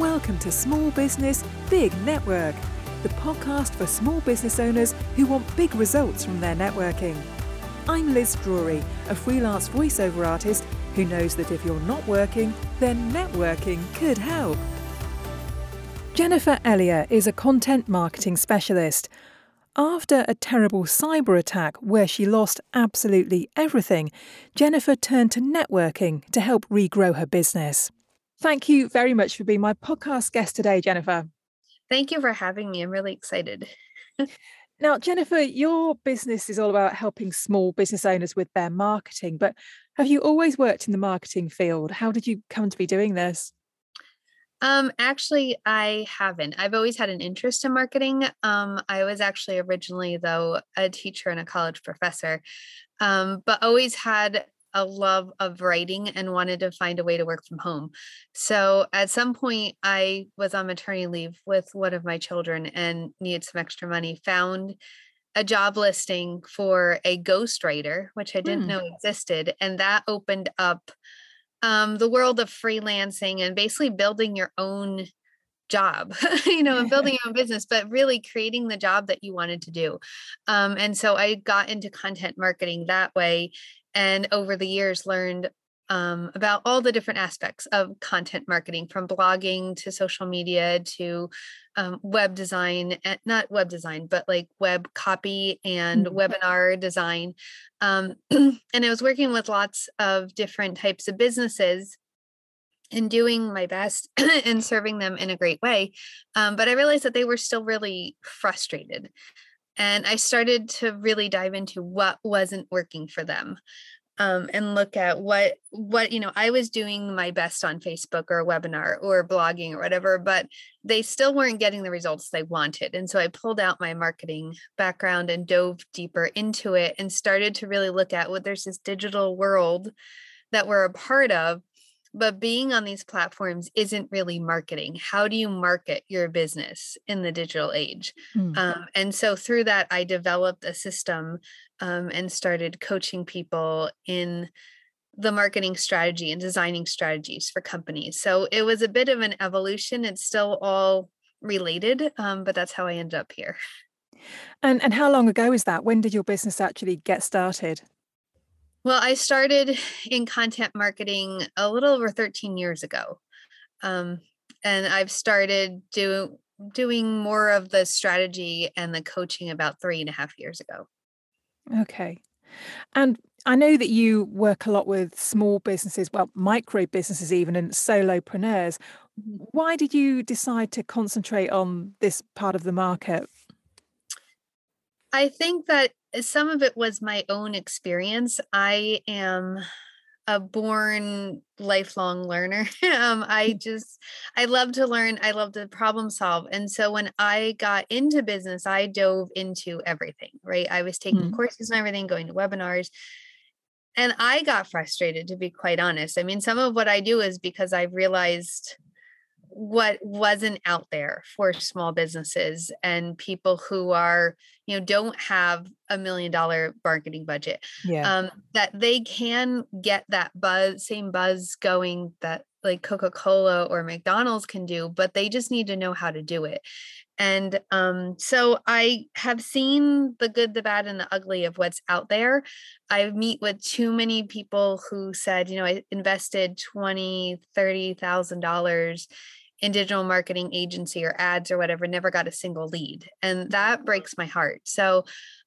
Welcome to Small Business Big Network, the podcast for small business owners who want big results from their networking. I'm Liz Drury, a freelance voiceover artist who knows that if you're not working, then networking could help. Jennifer Elliott is a content marketing specialist. After a terrible cyber attack where she lost absolutely everything, Jennifer turned to networking to help regrow her business. Thank you very much for being my podcast guest today, Jennifer. Thank you for having me. I'm really excited. now, Jennifer, your business is all about helping small business owners with their marketing, but have you always worked in the marketing field? How did you come to be doing this? Um, actually, I haven't. I've always had an interest in marketing. Um, I was actually originally, though, a teacher and a college professor, um, but always had a love of writing and wanted to find a way to work from home. So at some point, I was on maternity leave with one of my children and needed some extra money, found a job listing for a ghostwriter, which I didn't hmm. know existed. And that opened up um, the world of freelancing and basically building your own job, you know, and building your own business, but really creating the job that you wanted to do. Um, and so I got into content marketing that way. And over the years, learned um, about all the different aspects of content marketing from blogging to social media to um, web design, eh, not web design, but like web copy and mm-hmm. webinar design. Um, and I was working with lots of different types of businesses and doing my best and serving them in a great way. Um, but I realized that they were still really frustrated. And I started to really dive into what wasn't working for them um, and look at what what you know i was doing my best on facebook or a webinar or blogging or whatever but they still weren't getting the results they wanted and so i pulled out my marketing background and dove deeper into it and started to really look at what there's this digital world that we're a part of but being on these platforms isn't really marketing. How do you market your business in the digital age? Mm. um, and so through that i developed a system um, and started coaching people in the marketing strategy and designing strategies for companies. So it was a bit of an evolution. It's still all related um, but that's how i ended up here. And and how long ago is that? When did your business actually get started well, I started in content marketing a little over 13 years ago. Um, and I've started do, doing more of the strategy and the coaching about three and a half years ago. Okay. And I know that you work a lot with small businesses, well, micro businesses, even, and solopreneurs. Mm-hmm. Why did you decide to concentrate on this part of the market? I think that some of it was my own experience. I am a born lifelong learner. um, I mm. just, I love to learn. I love to problem solve. And so when I got into business, I dove into everything, right? I was taking mm-hmm. courses and everything, going to webinars. And I got frustrated, to be quite honest. I mean, some of what I do is because I've realized what wasn't out there for small businesses and people who are you know don't have a million dollar marketing budget yeah. um, that they can get that buzz same buzz going that like coca-cola or mcdonald's can do but they just need to know how to do it and um, so i have seen the good the bad and the ugly of what's out there i meet with too many people who said you know i invested 20 30 thousand dollars in digital marketing agency or ads or whatever never got a single lead and that breaks my heart. So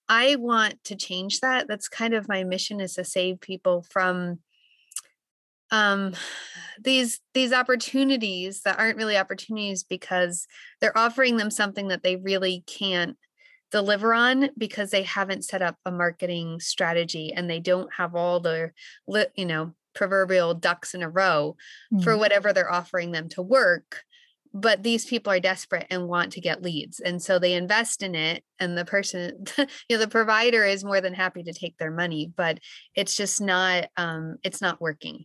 i want to change that. That's kind of my mission is to save people from um these these opportunities that aren't really opportunities because they're offering them something that they really can't deliver on because they haven't set up a marketing strategy and they don't have all the you know proverbial ducks in a row mm. for whatever they're offering them to work but these people are desperate and want to get leads and so they invest in it and the person you know the provider is more than happy to take their money but it's just not um it's not working.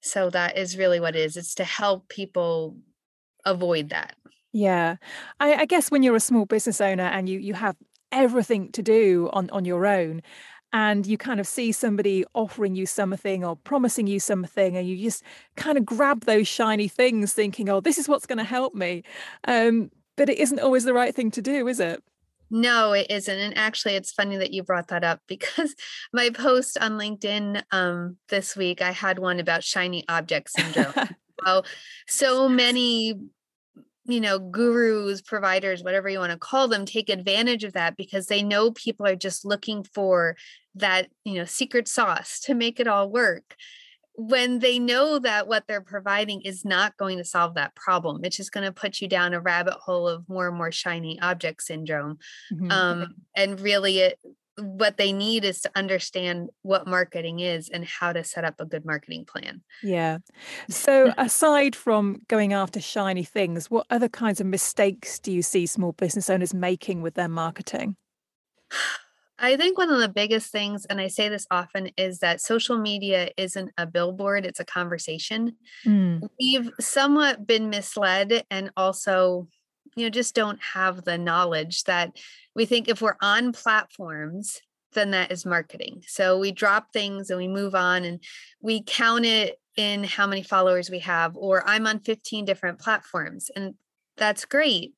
So that is really what it is it's to help people avoid that. Yeah. I, I guess when you're a small business owner and you you have everything to do on on your own and you kind of see somebody offering you something or promising you something and you just kind of grab those shiny things thinking oh this is what's going to help me um, but it isn't always the right thing to do is it no, it isn't. And actually, it's funny that you brought that up because my post on LinkedIn um, this week, I had one about shiny object syndrome. How so many you know, gurus, providers, whatever you want to call them, take advantage of that because they know people are just looking for that, you know, secret sauce to make it all work. When they know that what they're providing is not going to solve that problem, it's just going to put you down a rabbit hole of more and more shiny object syndrome. Mm-hmm. Um, and really, it, what they need is to understand what marketing is and how to set up a good marketing plan. Yeah. So, aside from going after shiny things, what other kinds of mistakes do you see small business owners making with their marketing? I think one of the biggest things, and I say this often, is that social media isn't a billboard, it's a conversation. Mm. We've somewhat been misled and also you know just don't have the knowledge that we think if we're on platforms then that is marketing. So we drop things and we move on and we count it in how many followers we have or i'm on 15 different platforms and that's great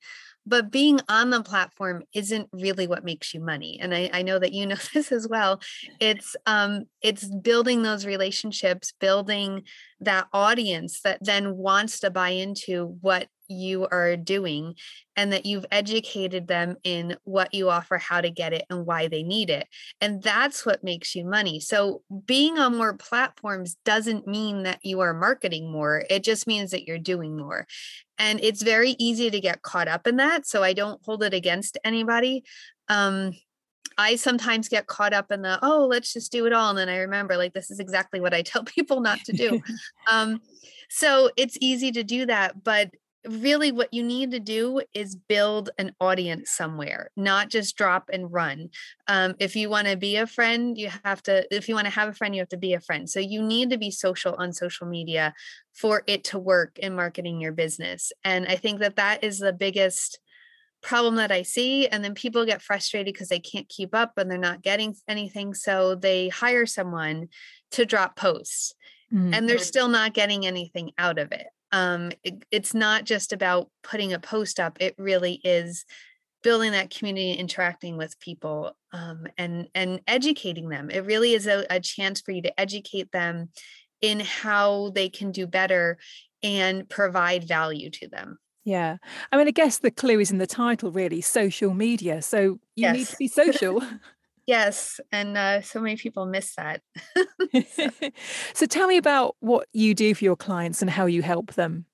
but being on the platform isn't really what makes you money and I, I, know that you know this as well it's um it's building those relationships building that audience that then wants to buy into what you are doing and that you've educated them in what you offer, how to get it, and why they need it. And that's what makes you money. So, being on more platforms doesn't mean that you are marketing more, it just means that you're doing more. And it's very easy to get caught up in that. So, I don't hold it against anybody. Um, I sometimes get caught up in the, oh, let's just do it all. And then I remember, like, this is exactly what I tell people not to do. um, so it's easy to do that. But really what you need to do is build an audience somewhere not just drop and run. Um, if you want to be a friend you have to if you want to have a friend you have to be a friend. So you need to be social on social media for it to work in marketing your business. And i think that that is the biggest problem that i see and then people get frustrated because they can't keep up and they're not getting anything so they hire someone to drop posts mm-hmm. and they're still not getting anything out of it um, it, it's not just about putting a post up it really is building that community interacting with people um, and and educating them it really is a, a chance for you to educate them in how they can do better and provide value to them yeah. I mean, I guess the clue is in the title, really social media. So you yes. need to be social. Yes, and uh, so many people miss that. so. so tell me about what you do for your clients and how you help them.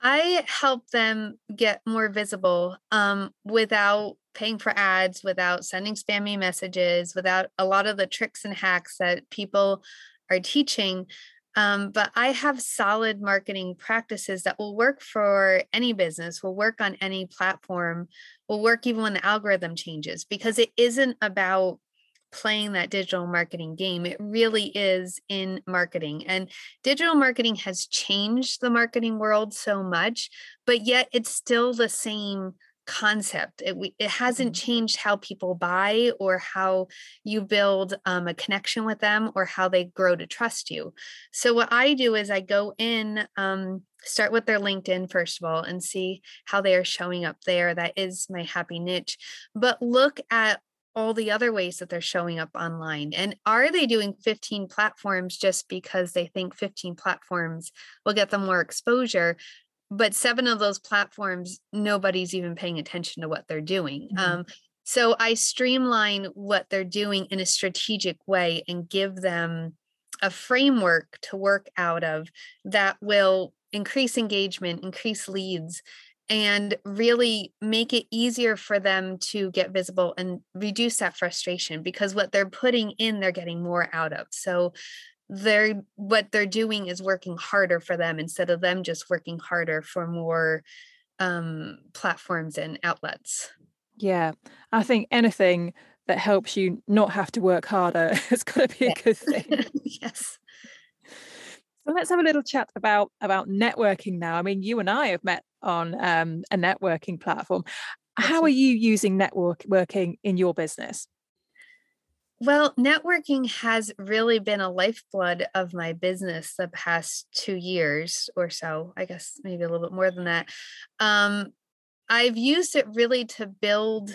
I help them get more visible um, without paying for ads, without sending spammy messages, without a lot of the tricks and hacks that people are teaching. Um, but I have solid marketing practices that will work for any business, will work on any platform, will work even when the algorithm changes, because it isn't about playing that digital marketing game. It really is in marketing. And digital marketing has changed the marketing world so much, but yet it's still the same concept. It, it hasn't mm-hmm. changed how people buy or how you build um, a connection with them or how they grow to trust you. So, what I do is I go in, um, start with their LinkedIn, first of all, and see how they are showing up there. That is my happy niche. But look at all the other ways that they're showing up online? And are they doing 15 platforms just because they think 15 platforms will get them more exposure? But seven of those platforms nobody's even paying attention to what they're doing mm-hmm. um, so i streamline what they're doing in a strategic way and give them a framework to work out of that will increase engagement increase leads and really make it easier for them to get visible and reduce that frustration because what they're putting in they're getting more out of so they're what they're doing is working harder for them instead of them just working harder for more um, platforms and outlets. Yeah, I think anything that helps you not have to work harder has got to be a good thing. yes. So let's have a little chat about about networking now. I mean, you and I have met on um, a networking platform. How are you using network working in your business? Well, networking has really been a lifeblood of my business the past two years or so. I guess maybe a little bit more than that. Um, I've used it really to build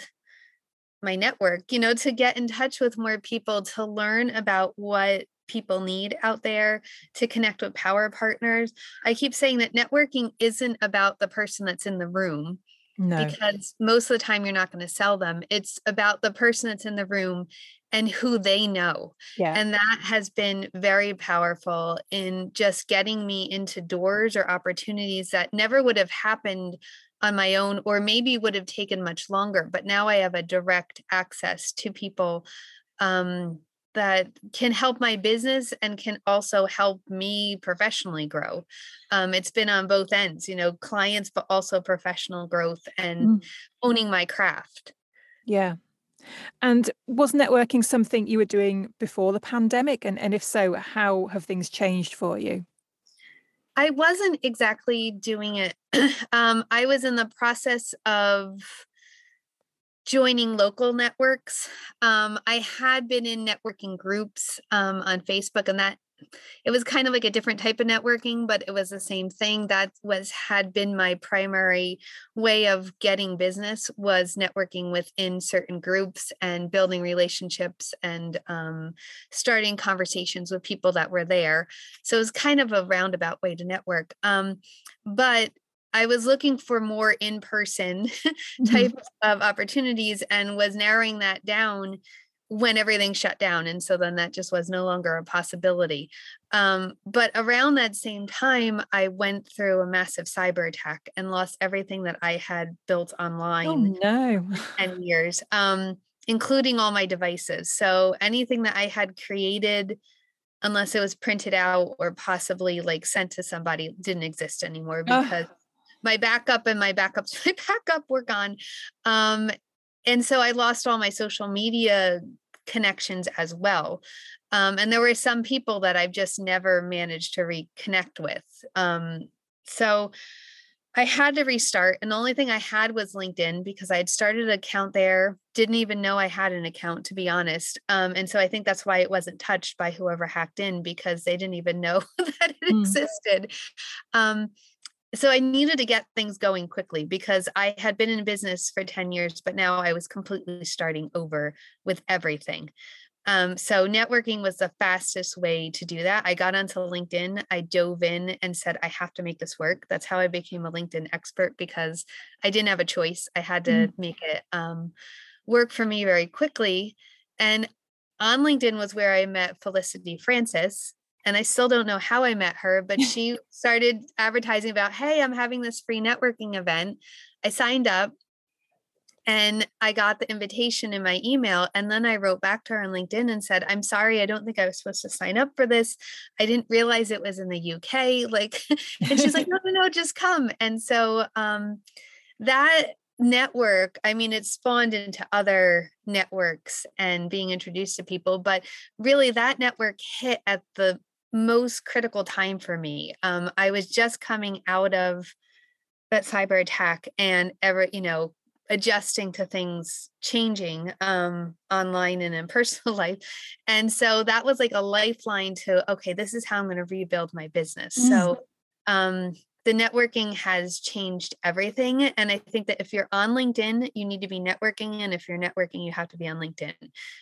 my network, you know, to get in touch with more people, to learn about what people need out there, to connect with power partners. I keep saying that networking isn't about the person that's in the room. No. Because most of the time you're not going to sell them. It's about the person that's in the room and who they know. Yeah. And that has been very powerful in just getting me into doors or opportunities that never would have happened on my own or maybe would have taken much longer. But now I have a direct access to people um, that can help my business and can also help me professionally grow. Um, it's been on both ends, you know, clients, but also professional growth and mm. owning my craft. Yeah. And was networking something you were doing before the pandemic? And, and if so, how have things changed for you? I wasn't exactly doing it. um, I was in the process of joining local networks. Um, I had been in networking groups um, on Facebook, and that it was kind of like a different type of networking but it was the same thing. That was had been my primary way of getting business was networking within certain groups and building relationships and um, starting conversations with people that were there. So it was kind of a roundabout way to network. Um, but I was looking for more in person mm-hmm. type mm-hmm. of opportunities and was narrowing that down when everything shut down and so then that just was no longer a possibility um, but around that same time i went through a massive cyber attack and lost everything that i had built oh, online oh no 10 years um, including all my devices so anything that i had created unless it was printed out or possibly like sent to somebody didn't exist anymore because oh. My backup and my backups my backup were gone um, and so I lost all my social media connections as well. Um, and there were some people that I've just never managed to reconnect with. Um, so I had to restart. And the only thing I had was LinkedIn because I had started an account there, didn't even know I had an account, to be honest. Um, and so I think that's why it wasn't touched by whoever hacked in because they didn't even know that it mm. existed. Um, so I needed to get things going quickly because I had been in business for 10 years, but now I was completely starting over with everything. Um, so networking was the fastest way to do that. I got onto LinkedIn, I dove in and said, I have to make this work. That's how I became a LinkedIn expert because I didn't have a choice. I had to mm. make it um, work for me very quickly. And on LinkedIn was where I met Felicity Francis, and I still don't know how I met her, but she started advertising about, hey, I'm having this free networking event. I signed up and I got the invitation in my email. And then I wrote back to her on LinkedIn and said, I'm sorry, I don't think I was supposed to sign up for this. I didn't realize it was in the UK. Like, and she's like, no, no, no, just come. And so um, that network i mean it spawned into other networks and being introduced to people but really that network hit at the most critical time for me. Um, I was just coming out of that cyber attack and ever, you know, adjusting to things changing um, online and in personal life. And so that was like a lifeline to, okay, this is how I'm going to rebuild my business. Mm. So um, the networking has changed everything. And I think that if you're on LinkedIn, you need to be networking. And if you're networking, you have to be on LinkedIn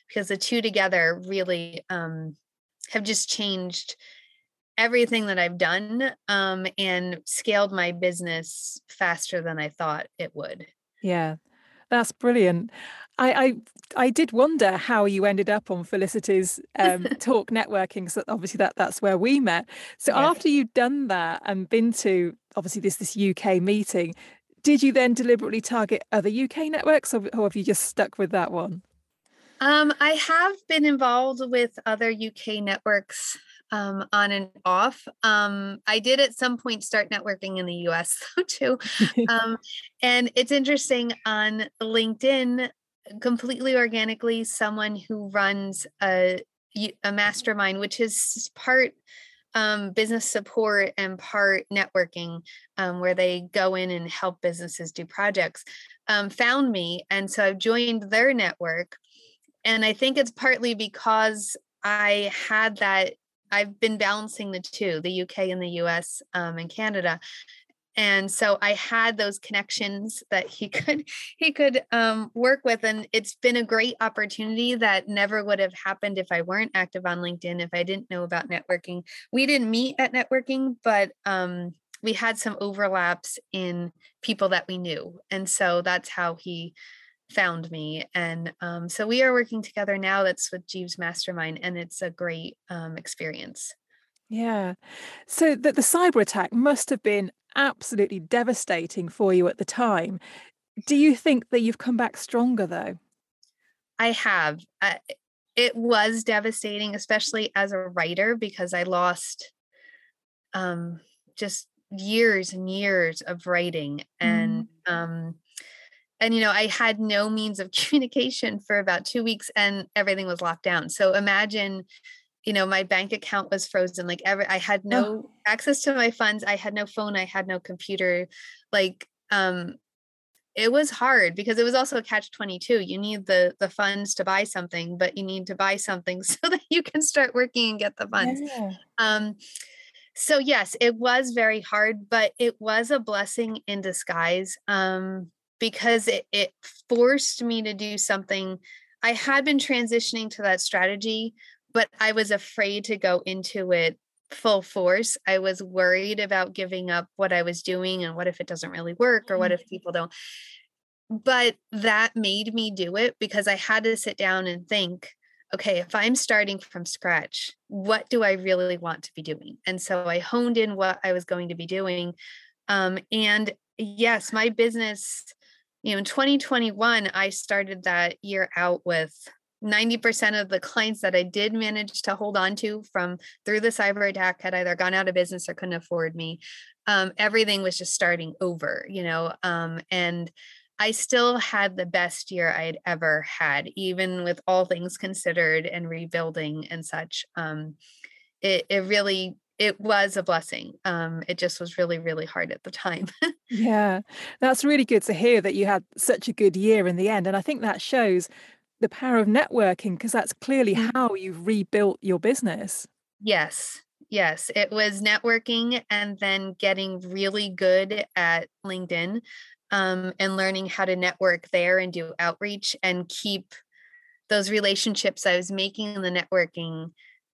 because the two together really um, have just changed everything that I've done um, and scaled my business faster than I thought it would. Yeah, that's brilliant. I, I I did wonder how you ended up on Felicity's um, talk networking. So obviously that that's where we met. So yes. after you'd done that and been to obviously this this UK meeting, did you then deliberately target other UK networks, or, or have you just stuck with that one? Um, I have been involved with other UK networks um, on and off. Um, I did at some point start networking in the US though too, um, and it's interesting on LinkedIn. Completely organically, someone who runs a a mastermind, which is part um, business support and part networking, um, where they go in and help businesses do projects, um, found me. And so I've joined their network and I think it's partly because I had that I've been balancing the two, the UK and the US um, and Canada. And so I had those connections that he could he could um, work with, and it's been a great opportunity that never would have happened if I weren't active on LinkedIn. If I didn't know about networking, we didn't meet at networking, but um, we had some overlaps in people that we knew, and so that's how he found me. And um, so we are working together now. That's with Jeeves Mastermind, and it's a great um, experience. Yeah. So that the cyber attack must have been absolutely devastating for you at the time. Do you think that you've come back stronger though? I have. It was devastating, especially as a writer, because I lost um, just years and years of writing and mm. um, and you know i had no means of communication for about two weeks and everything was locked down. So imagine you know my bank account was frozen like ever i had no oh. access to my funds i had no phone i had no computer. Like um it was hard because it was also a catch 22 you need the the funds to buy something but you need to buy something so that you can start working and get the funds. Yeah. um so yes it was very hard but it was a blessing in disguise. Um because it, it forced me to do something. I had been transitioning to that strategy, but I was afraid to go into it full force. I was worried about giving up what I was doing and what if it doesn't really work or what if mm-hmm. people don't. But that made me do it because I had to sit down and think, okay, if I'm starting from scratch, what do I really want to be doing? And so I honed in what I was going to be doing. Um, and yes, my business you know, in 2021, I started that year out with 90% of the clients that I did manage to hold on to from through the cyber attack had either gone out of business or couldn't afford me. Um, everything was just starting over, you know, um, and I still had the best year I had ever had, even with all things considered and rebuilding and such. Um, it, it really it was a blessing. Um, it just was really, really hard at the time. yeah, that's really good to hear that you had such a good year in the end. And I think that shows the power of networking because that's clearly mm. how you've rebuilt your business. Yes. Yes. It was networking and then getting really good at LinkedIn um, and learning how to network there and do outreach and keep those relationships I was making in the networking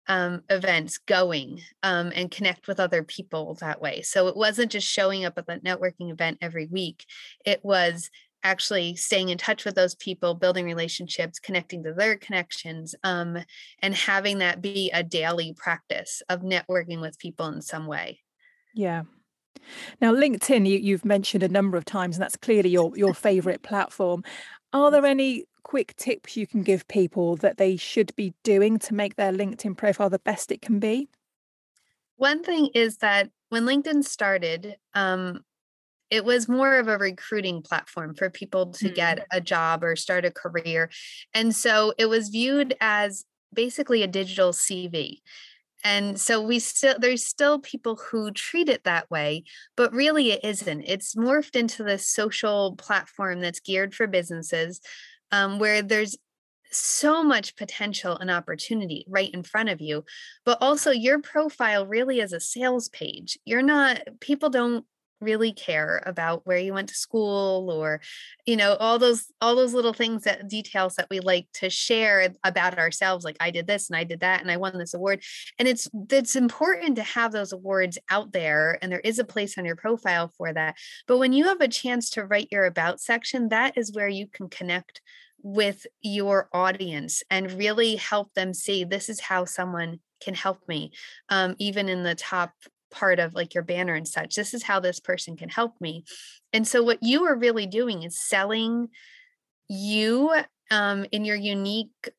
um, events going um, and connect with other people that way. So it wasn't just showing up at the networking event every week, it was actually staying in touch with those people, building relationships, connecting to their connections, um, and having that be a daily practice of networking with people in some way. Yeah. Now, LinkedIn, you, you've mentioned a number of times, and that's clearly your, your favorite platform. Are there any quick tips you can give people that they should be doing to make their LinkedIn profile the best it can be? One thing is that when LinkedIn started, um, it was more of a recruiting platform for people to get a job or start a career. And so it was viewed as basically a digital CV. And so we still there's still people who treat it that way, but really it isn't. It's morphed into this social platform that's geared for businesses um, where there's so much potential and opportunity right in front of you but also your profile really is a sales page you're not people don't really care about where you went to school or you know all those all those little things that details that we like to share about ourselves like I did this and I did that and I won this award. And it's it's important to have those awards out there and there is a place on your profile for that. But when you have a chance to write your about section that is where you can connect with your audience and really help them see this is how someone can help me um, even in the top part of like your banner and such this is how this person can help me and so what you are really doing is selling you um, in your unique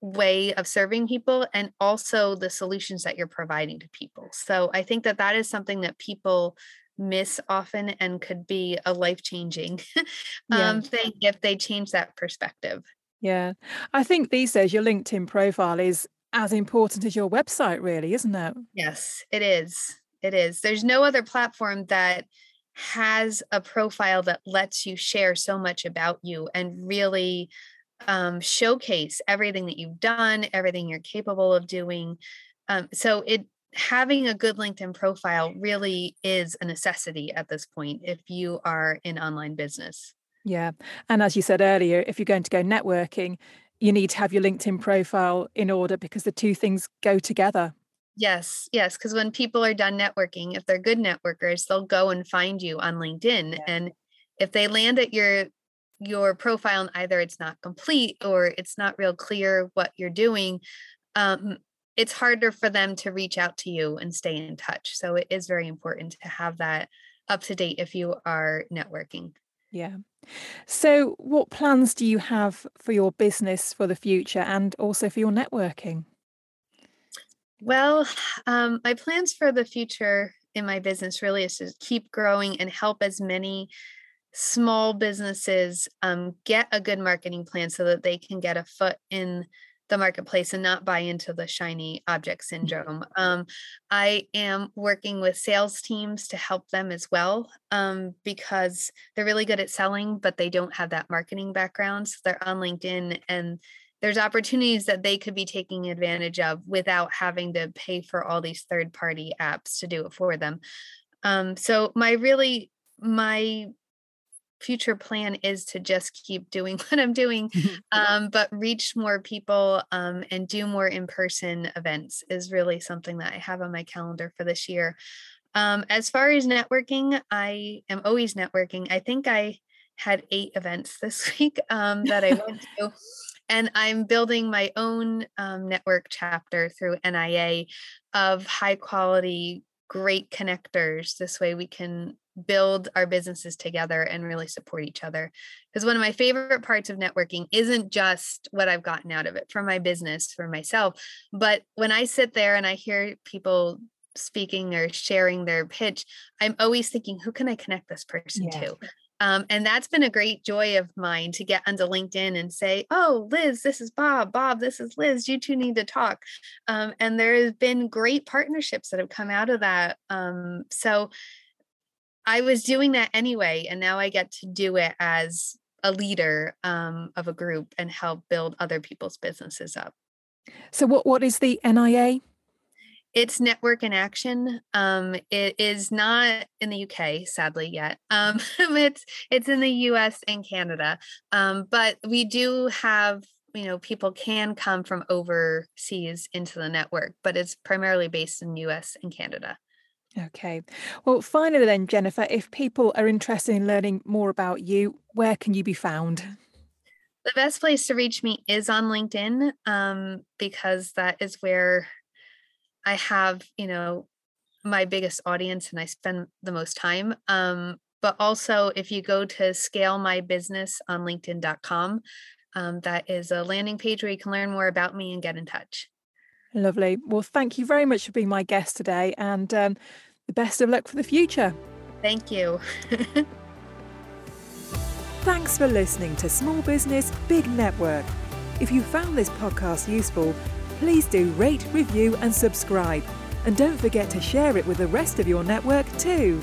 way of serving people and also the solutions that you're providing to people so i think that that is something that people miss often and could be a life changing um, yeah. thing if they change that perspective. Yeah. I think these days your LinkedIn profile is as important as your website, really, isn't it? Yes, it is. It is. There's no other platform that has a profile that lets you share so much about you and really um, showcase everything that you've done, everything you're capable of doing. Um, so it having a good LinkedIn profile really is a necessity at this point if you are in online business. Yeah. And as you said earlier, if you're going to go networking, you need to have your LinkedIn profile in order because the two things go together. Yes, yes. Because when people are done networking, if they're good networkers, they'll go and find you on LinkedIn. Yeah. And if they land at your your profile and either it's not complete or it's not real clear what you're doing, um, it's harder for them to reach out to you and stay in touch. So it is very important to have that up to date if you are networking. Yeah. So, what plans do you have for your business for the future and also for your networking? Well, um, my plans for the future in my business really is to keep growing and help as many small businesses um, get a good marketing plan so that they can get a foot in the marketplace and not buy into the shiny object mm-hmm. syndrome. Um, I am working with sales teams to help them as well um, because they're really good at selling, but they don't have that marketing background. So they're on LinkedIn and there's opportunities that they could be taking advantage of without having to pay for all these third party apps to do it for them. Um, so my really my future plan is to just keep doing what I'm doing, um, but reach more people um, and do more in person events is really something that I have on my calendar for this year. Um, as far as networking, I am always networking. I think I had eight events this week um, that I went to. And I'm building my own um, network chapter through NIA of high quality, great connectors. This way we can build our businesses together and really support each other. Because one of my favorite parts of networking isn't just what I've gotten out of it for my business, for myself, but when I sit there and I hear people speaking or sharing their pitch, I'm always thinking, who can I connect this person yeah. to? Um, and that's been a great joy of mine to get onto LinkedIn and say, Oh, Liz, this is Bob. Bob, this is Liz. You two need to talk. Um, and there has been great partnerships that have come out of that. Um, so I was doing that anyway, and now I get to do it as a leader um, of a group and help build other people's businesses up. So, what what is the NIA? It's Network in Action. Um, it is not in the UK, sadly, yet. Um, it's it's in the US and Canada, um, but we do have you know people can come from overseas into the network, but it's primarily based in US and Canada. Okay. Well, finally, then, Jennifer, if people are interested in learning more about you, where can you be found? The best place to reach me is on LinkedIn um, because that is where I have, you know, my biggest audience and I spend the most time. Um, but also, if you go to scale my business on LinkedIn.com, um, that is a landing page where you can learn more about me and get in touch. Lovely. Well, thank you very much for being my guest today and um, the best of luck for the future. Thank you. Thanks for listening to Small Business Big Network. If you found this podcast useful, please do rate, review, and subscribe. And don't forget to share it with the rest of your network too.